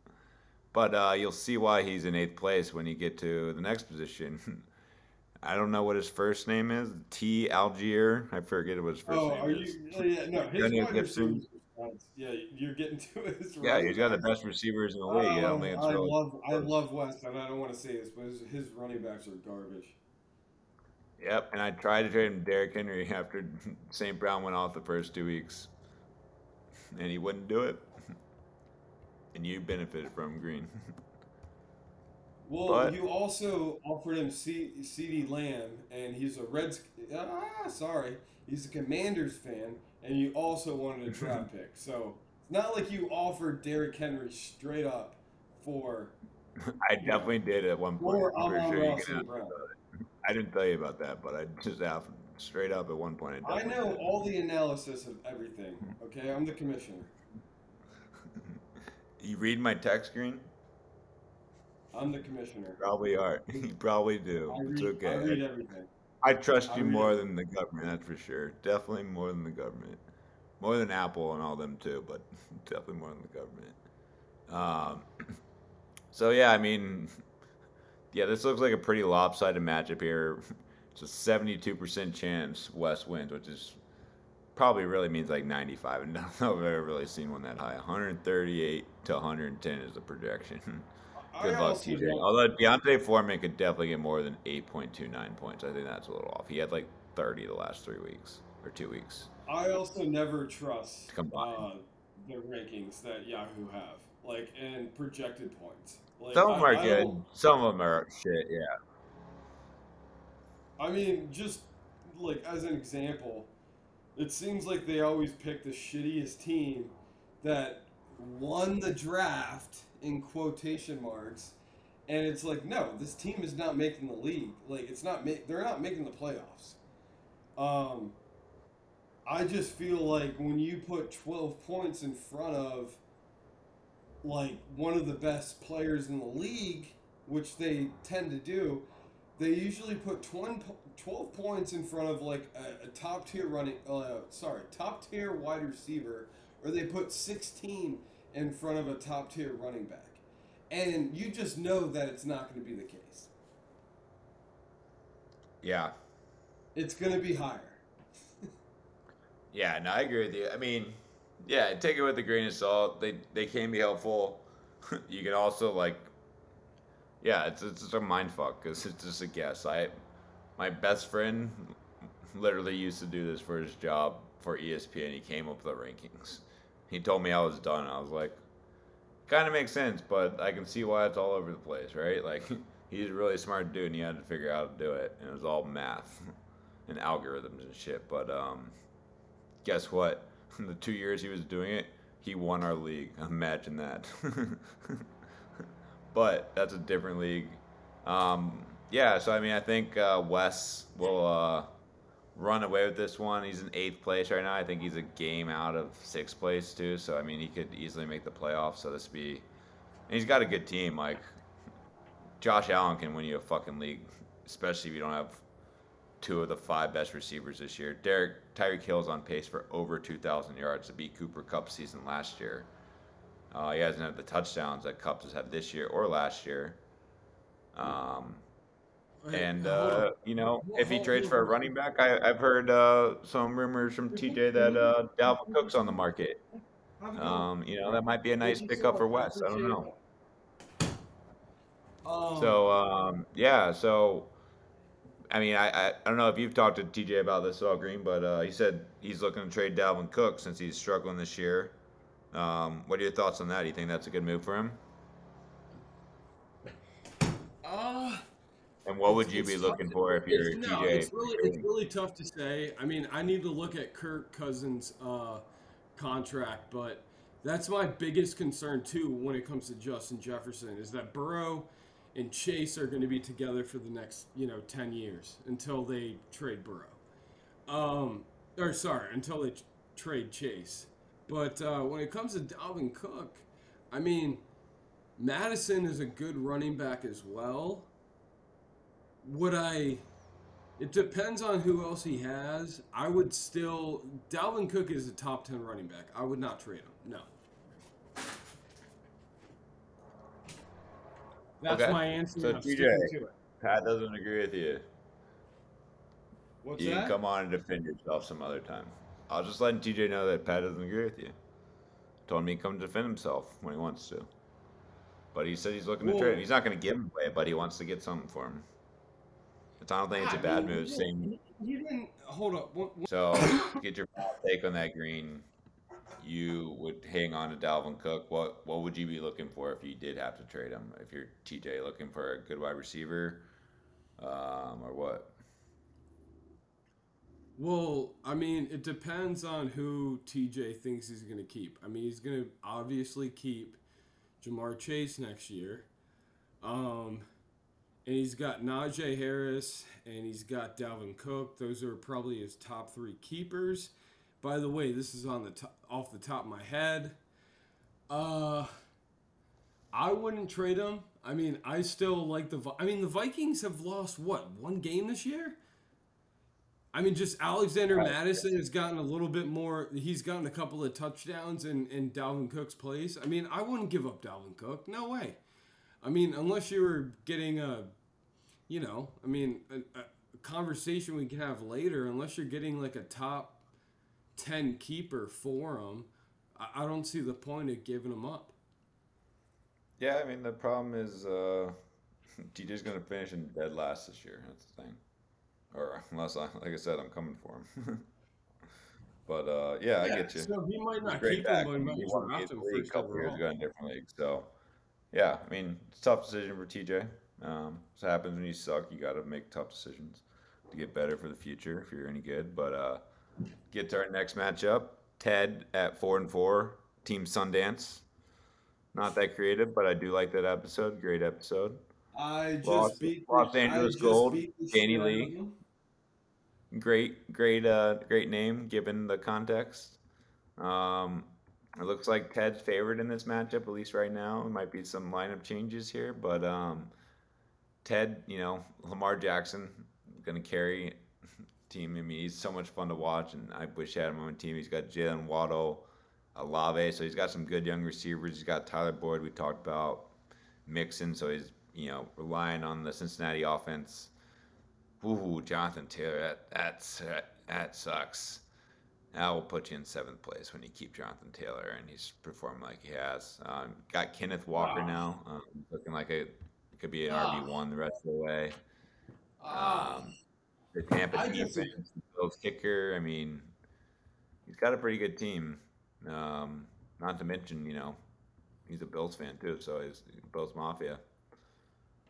but uh, you'll see why he's in eighth place when you get to the next position. I don't know what his first name is. T. Allgeier. I forget what his first Oh, name are is. you? oh, Yeah, no, his wide receivers. Yeah, you're getting to his. Yeah, running he's got the best receivers in the league. I don't think it's I really love, I love West, and I don't want to say this, but his, his running backs are garbage. Yep, and I tried to trade him Derrick Henry after St. Brown went off the first two weeks, and he wouldn't do it. And you benefited from Green. Well, But- you also offered him C- CeeDee Lamb, and he's a Reds. Ah, sorry, he's a Commanders fan, and you also wanted a draft pick. So it's not like you offered Derrick Henry straight up for. I definitely did at one point. Or I'm sure you can and ask Brown. about it. I didn't tell you about that, but I just asked straight up at one point. I definitely know all the analysis of everything. Okay, I'm the commissioner. You read my text screen? I'm the commissioner. Probably are. you probably do. It's okay. I read everything. I trust you more it. than the government, that's for sure. Definitely more than the government. More than Apple and all them too, but definitely more than the government. Um, so yeah, I mean, yeah, this looks like a pretty lopsided matchup here. It's a seventy-two percent chance West wins, which is probably really means like ninety-five. And I don't know if I've ever really seen one that high. One hundred thirty-eight to one hundred ten is the projection. I Good luck, also TJ. Although D'Onta Foreman could definitely get more than 8.29 points. I think that's a little off. He had like 30 the last three weeks, or two weeks. I also never trust uh, the rankings that Yahoo have, like and projected points. Like, Some of them I, are I good. Some of them are shit. Yeah. I mean, just like as an example, it seems like they always pick the shittiest team that won the draft in quotation marks, and it's like, no, this team is not making the league. Like, it's not. They're not making the playoffs. Um, I just feel like when you put twelve points in front of like one of the best players in the league, which they tend to do, they usually put 20, 12 points in front of like a, a top tier running uh, sorry top tier wide receiver or they put 16 in front of a top tier running back and you just know that it's not going to be the case Yeah. it's going to be higher Yeah, no, I agree with you. I mean, yeah, take it with a grain of salt. They they can be helpful. you can also like, yeah, it's it's just a mind fuck because it's just a guess. I, my best friend, literally used to do this for his job for ESPN. He came up with the rankings. He told me I was done. I was like, kind of makes sense, but I can see why it's all over the place, right? Like, he's a really smart dude, and he had to figure out how to do it, and it was all math and algorithms and shit. But um guess what? In the two years he was doing it, he won our league. Imagine that. but that's a different league. Um, yeah, so I mean, I think uh, Wes will uh, run away with this one. He's in eighth place right now. I think he's a game out of sixth place too. So I mean, he could easily make the playoffs. So this be, and he's got a good team. Like Josh Allen can win you a fucking league, especially if you don't have two of the five best receivers this year. Derek Tyreek Hill's on pace for over 2,000 yards to beat Cooper Kupp season last year. Uh, he hasn't had the touchdowns that Kupp's has had this year or last year. Um, and uh, you know, if he trades for a running back, I, I've heard uh, some rumors from TJ that uh, Dalvin Cook's on the market. Um, you know, that might be a nice pickup for Wes. I don't know. Um, So um, yeah, so I mean, I, I I don't know if you've talked to TJ about this at all, Green, but uh, he said he's looking to trade Dalvin Cook since he's struggling this year. Um, what are your thoughts on that? Do you think that's a good move for him? And what would you be looking for if you're it's, TJ? no, it's really it's really tough to say. I mean, I need to look at Kirk Cousins' uh, contract, but that's my biggest concern too when it comes to Justin Jefferson is that Burrow and Chase are going to be together for the next you know ten years until they trade Burrow. Um, or sorry, until they trade Chase. But uh, when it comes to Dalvin Cook, I mean, Mattison is a good running back as well would I? It depends on who else he has. I would still. Dalvin Cook is a top ten running back. I would not trade him. No. That's Okay. my answer. So and TJ. to it. Pat doesn't agree with you. What's you that? can come on and defend yourself some other time. I was just letting TJ know that Pat doesn't agree with you. Told me to come defend himself when he wants to. But he said he's looking to Well- trade. He's not going to give him away, but he wants to get something for him. I don't think it's a bad move. you didn't- You didn't hold up. One, one- so, get your take on that, Green. You would hang on to Dalvin Cook. What what would you be looking for if you did have to trade him? If you're TJ looking for a good wide receiver, um, or what? Well, I mean, it depends on who TJ thinks he's going to keep. I mean, he's going to obviously keep Ja'Marr Chase next year. Um, and he's got Najee Harris and he's got Dalvin Cook. Those are probably his top three keepers. By the way, this is on the top, off the top of my head. Uh, I wouldn't trade him. I mean, I still like the. I mean, the Vikings have lost what one game this year. I mean, just Alexander Right. Mattison has gotten a little bit more. He's gotten a couple of touchdowns in, in Dalvin Cook's place. I mean, I wouldn't give up Dalvin Cook. No way. I mean, unless you were getting a, you know, I mean, a, a conversation we can have later. Unless you're getting like a top ten keeper for him, I, I don't see the point of giving him up. Yeah, I mean the problem is uh, TJ's gonna finish in dead last this year. That's the thing. Or unless I, like I said, I'm coming for him. But uh, yeah, I get you. So he might not keep back. him, but he might He won draft the league a couple years ago in a different league. So yeah, I mean, it's a tough decision for TJ. Um, so happens when you suck. You got to make tough decisions to get better for the future if you're any good. But uh, get to our next matchup. Ted at four and four, Team Sundance. Not that creative, but I do like that episode. Great episode. I just Los- beat Los Angeles Gold, Danny Lee. Great, great, uh, great name given the context. Um, it looks like Ted's favored in this matchup, at least right now. There might be some lineup changes here, but um, Ted, you know, Lamar Jackson going to carry team. I mean, he's so much fun to watch, and I wish I had him on my team. He's got Jalen Waddle, Olave, so he's got some good young receivers. He's got Tyler Boyd, we talked about, Mixon, so he's you know relying on the Cincinnati offense. Ooh, Jonathan Taylor, that that's that sucks. That will put you in seventh place when you keep Jonathan Taylor and he's performing like he has. Um, got Kenneth Walker Ah. now, um, looking like a it could be an. RB one the rest of the way. Um, the Tampa I defense, Bills kicker. I mean, he's got a pretty good team. Um, not to mention, you know, he's a Bills fan too, so he's Bills Mafia.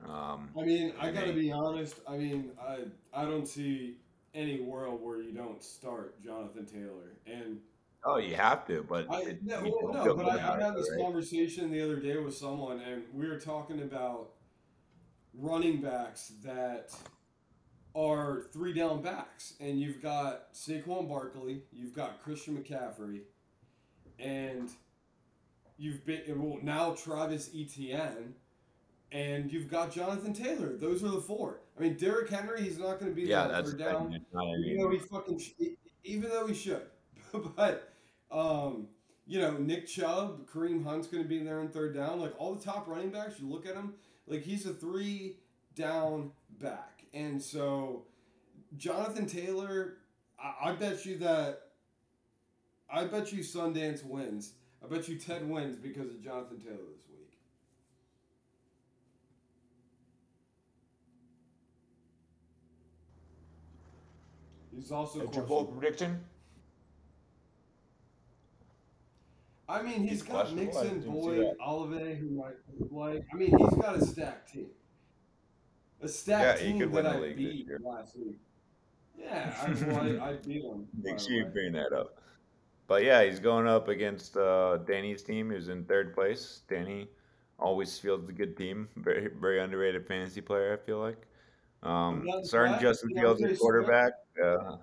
Um, I mean, I gotta be honest. I mean, I I don't see any world where you don't start Jonathan Taylor. And oh, you have to, but I it- no, well, no but I, I had this right? conversation the other day with someone, and we were talking about running backs that are three down backs, and you've got Saquon Barkley, you've got Christian McCaffrey, and you've been well, now Travis Etienne, and you've got Jonathan Taylor. Those are the four. I mean, Derrick Henry, he's not going to be Yeah, there that's third down thing. It's not any- even though he fucking even though he should but um you know nick chubb kareem hunt's going to be there in third down like all the top running backs you look at him like he's a three down back. And so jonathan taylor i, I bet you that i bet you sundance wins. I bet you ted wins because of jonathan taylor this week. He's also your bold prediction? I mean, he's He's got Mixon, I Boyd. Olave, who might like. I mean, he's got a stacked team. A stacked Yeah, team that I beat last week. Yeah, I, well, I, I beat him. Make sure you bring that up. But yeah, he's going up against uh, Danny's team, who's in third place. Danny always fields a good team. Very, very underrated fantasy player, I feel like. Um, starting Justin Fields Swift. quarterback. Uh,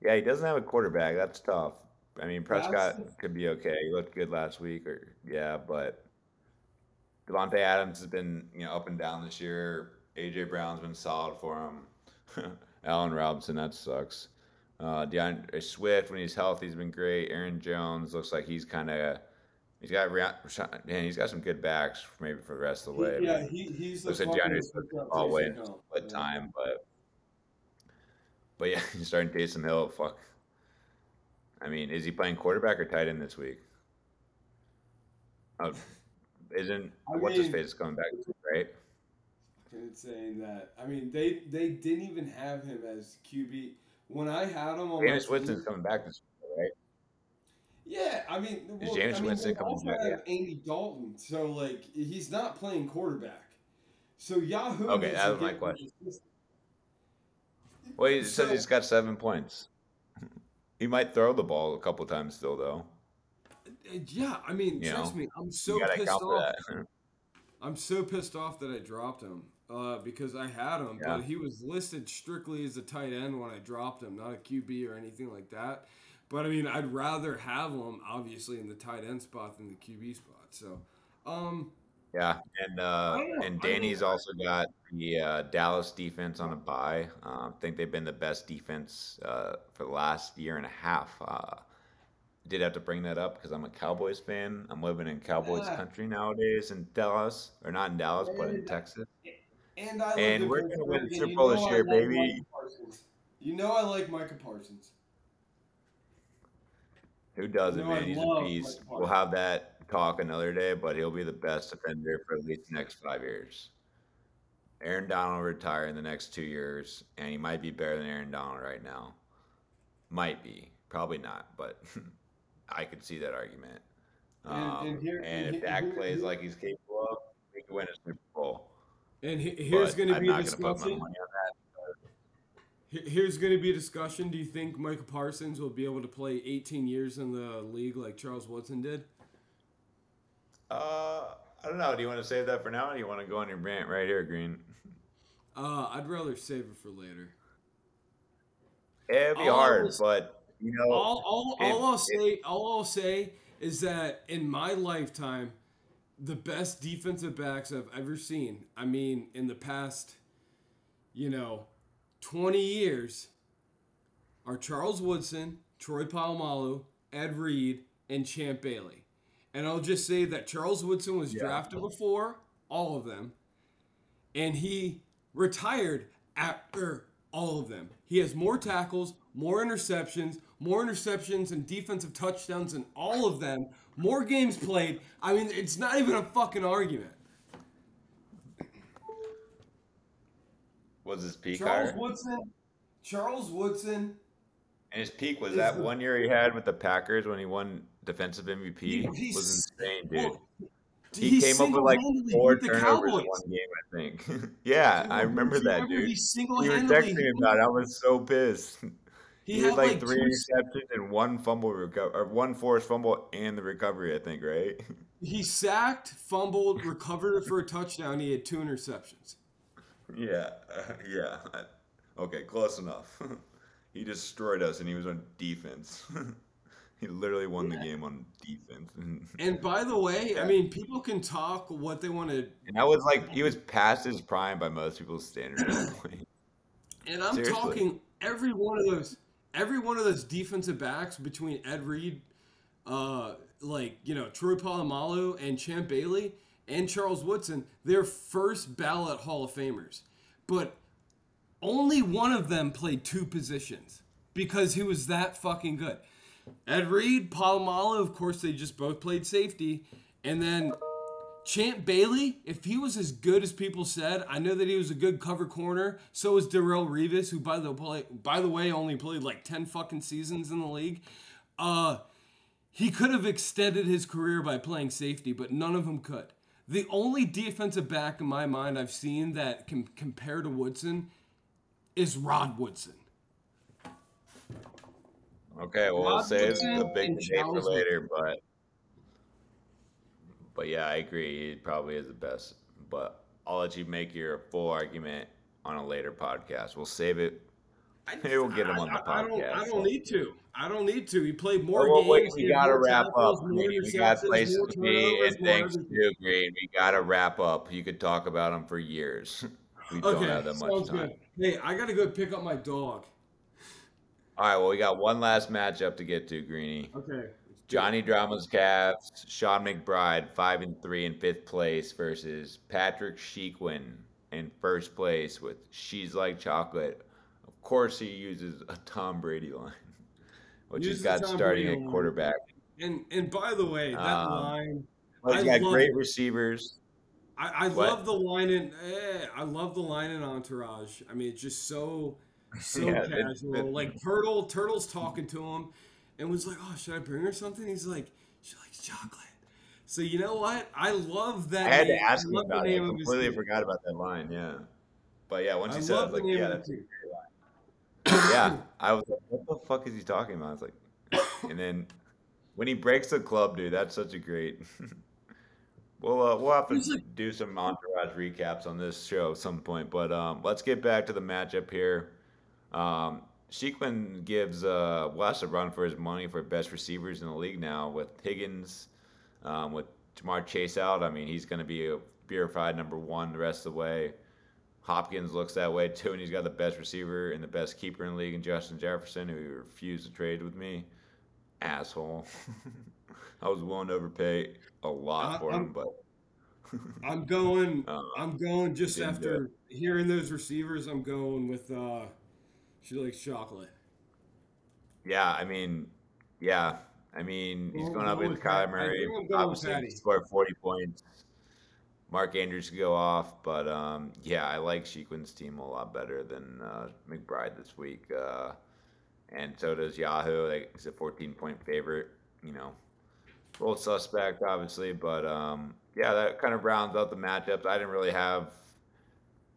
yeah, he doesn't have a quarterback. That's tough. I mean, Prescott could be okay. He looked good last week, or yeah, but Davante Adams has been you know up and down this year. AJ Brown's been solid for him. Allen Robinson, that sucks. Uh, D'Andre Swift, when he's healthy, he's been great. Aaron Jones looks like he's kind of he's got man, he's got some good backs maybe for the rest of the way. He- yeah, he, he's looks like D'Andre Swift all the way split Yeah. time, but but yeah, he's starting Taysom Hill. Fuck. I mean, is he playing quarterback or tight end this week? Oh, isn't I what's his face coming back, right? Fucking saying that. I mean, they they didn't even have him as QB when I had him on my Jameis Winston's coming back this week, right? Yeah, I mean, well, Jameis I mean, Winston coming back, have Andy Dalton, so like he's not playing quarterback. So Yahoo. Okay, that was my question. Well, he So- says he's got seven points. He might throw the ball a couple times still, though. Uh, Yeah, I mean, You trust know, me, I'm so pissed off. that. I'm so pissed off that I dropped him uh, because I had him, Yeah. but he was listed strictly as a tight end when I dropped him, not a QB or anything like that. But I mean, I'd rather have him obviously in the tight end spot than the QB spot. So, um, Yeah, and uh, and Danny's also got the uh, Dallas defense on a bye. Uh, I think they've been the best defense uh, for the last year and a half. Uh, did have to bring that up because I'm a Cowboys fan. I'm living in Cowboys Yeah. country nowadays in Dallas, or not in Dallas, but in Texas. and I And we're gonna win the Super Bowl this year, baby. You know I like Micah Parsons. Who doesn't, No, man? I He's a beast. We'll have that talk another day, but he'll be the best defender for at least the next five years. Aaron Donald will retire in the next two years, and he might be better than Aaron Donald right now. Might be. Probably not, but I could see that argument. And- Um, and here- and and if Dak here- plays here- like he's capable of, we could win a Super Bowl. And he- here's going to be a not gonna put my discussion. money on that. He- Here's going to be a discussion. Do you think Michael Parsons will be able to play 18 years in the league like Charles Woodson did? Uh, I don't know. Do you want to save that for now, or do you want to go on your rant right here, Green? Uh, I'd rather save it for later. It'd be All hard, was- but you know, All, all, all I'll say, all I'll say is that in my lifetime, the best defensive backs I've ever seen. I mean, in the past, you know, 20 years, are Charles Woodson, Troy Polamalu, Ed Reed, and Champ Bailey. And I'll just say that Charles Woodson was Yeah. drafted before all of them, and he retired after all of them. He has more tackles, more interceptions, more interceptions and defensive touchdowns than all of them, more games played. I mean, it's not even a fucking argument. was his peak Charles higher? Woodson, Charles Woodson, And his peak was that the- one year he had with the Packers when he won defensive MVP. He- was insane, dude. well, he came up with like four the turnovers in one game, I think. yeah, I remember that, dude. He You were single-handedly. texting me about it. I was so pissed. He, He, had had like, like three interceptions and one fumble recover, or one forced fumble and the recovery. I think, right? he sacked, fumbled, recovered for a touchdown. He had two interceptions. yeah, uh, yeah. Okay, close enough. he destroyed us, and he was on defense. he literally won the game on defense, and And by the way, I mean, people can talk what they want to, that was like he was past his prime by most people's standards. at and I'm Seriously. talking every one of those, every one of those defensive backs between Ed Reed, uh, like you know Troy Polamalu and Champ Bailey and Charles Woodson, they're first ballot Hall of Famers, but only one of them played two positions because he was that fucking good. Ed Reed, Polamalu, of course, they just both played safety, and then Champ Bailey, if he was as good as people said, I know that he was a good cover corner. So was Darrelle Revis, who by the play, by the way only played like ten fucking seasons in the league. Uh, he could have extended his career by playing safety, but none of them could. The only defensive back in my mind I've seen that can compare to Woodson is Rod Woodson. Okay, well, we'll save the big debate for later, but but yeah, I agree. He probably is the best, but I'll let you make your full argument on a later podcast. We'll save it. Maybe we'll get him on the I, I don't. I don't need to. I don't need to. He played more Well, games. we gotta wrap tackles, up. We got places to be, and thanks to Green. We gotta wrap up. You could talk about him for years. We don't Okay, have that much time. good. Hey, I gotta go pick up my dog. All right, well, we got one last matchup to get to, Greeny. Okay. Johnny Drama's Cavs, Sean McBride, five and three in fifth place versus Patrick Sheequin in first place with She's Like Chocolate. Of course, he uses a Tom Brady line, which he's got starting Brady at quarterback. And and by the way, that Um, line, Well, he's I got love great receivers. I, I love the line in. Eh, I love the line in Entourage. I mean, it's just so so Yeah, casual. it- like Turtle, Turtle's talking to him, and was like, "Oh, should I bring her something?" He's like, "She likes chocolate." So you know what? I love that. I had to ask him about it. I name completely forgot about that line. Yeah, but yeah, once he said, it, I was like, yeah, that's a great line. yeah, I was like, what the fuck is he talking about? I was like, and then when he breaks the club, dude, that's such a great. we'll uh, we'll have to do some entourage recaps on this show at some point, but um, let's get back to the matchup here. Um, Sheikman gives uh, Wes a run for his money for best receivers in the league now with Higgins, um, with Ja'Marr Chase out. I mean, he's going to be a verified number one the rest of the way. Hopkins looks that way too, and he's got the best receiver and the best keeper in the league in Justin Jefferson, who refused to trade with me. Asshole. I was willing to overpay a lot I- for I'm- him, but I'm going. Uh, I'm going just after hearing those receivers. I'm going with. uh She likes chocolate. yeah, I mean, yeah, I mean, he's going up with Kyler with Pat- I Murray. think I'm going with Obviously, he scored 40 points. Mark Andrews could go off, but um, yeah, I like Shequin's team a lot better than uh, McBride this week. Uh, and so does Yahoo. Like it's a 14 point favorite. You know, little suspect, obviously, but um, yeah, that kind of rounds out the matchups. I didn't really have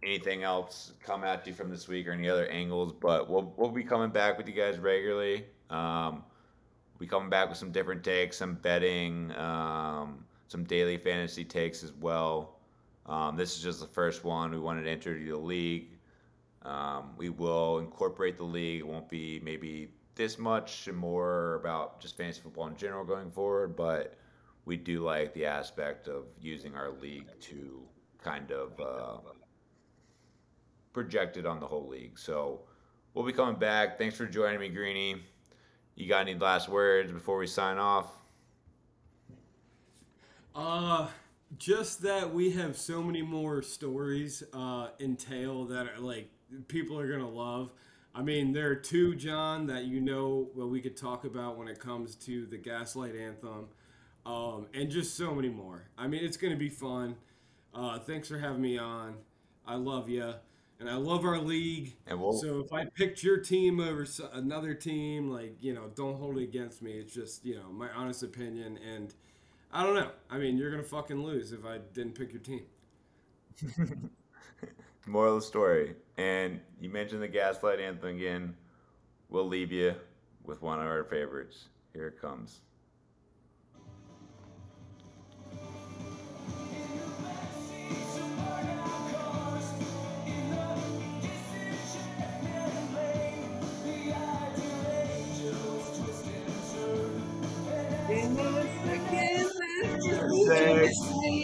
anything else come at you from this week or any other angles, but we'll we'll be coming back with you guys regularly. Um, we coming back with some different takes, some betting, um, some daily fantasy takes as well. Um, this is just the first one. We wanted to enter the league. Um, we will incorporate the league. It won't be maybe this much and more about just fantasy football in general going forward, but we do like the aspect of using our league to kind of uh, project it on the whole league. So we'll be coming back. Thanks for joining me, Greeny. You got any last words before we sign off? Uh, just that we have so many more stories uh, entail that are like people are gonna love. I mean, there are two, John, that you know what we could talk about when it comes to the Gaslight Anthem, um, and just so many more. I mean, it's gonna be fun. Uh, thanks for having me on. I love you, and I love our league. And we'll, So if I picked your team over another team, like you know, don't hold it against me. It's just you know my honest opinion, and I don't know. I mean, you're gonna fucking lose if I didn't pick your team. moral of the story. And you mentioned the Gaslight Anthem again. We'll leave you with one of our favorites. Here it comes.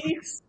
weeks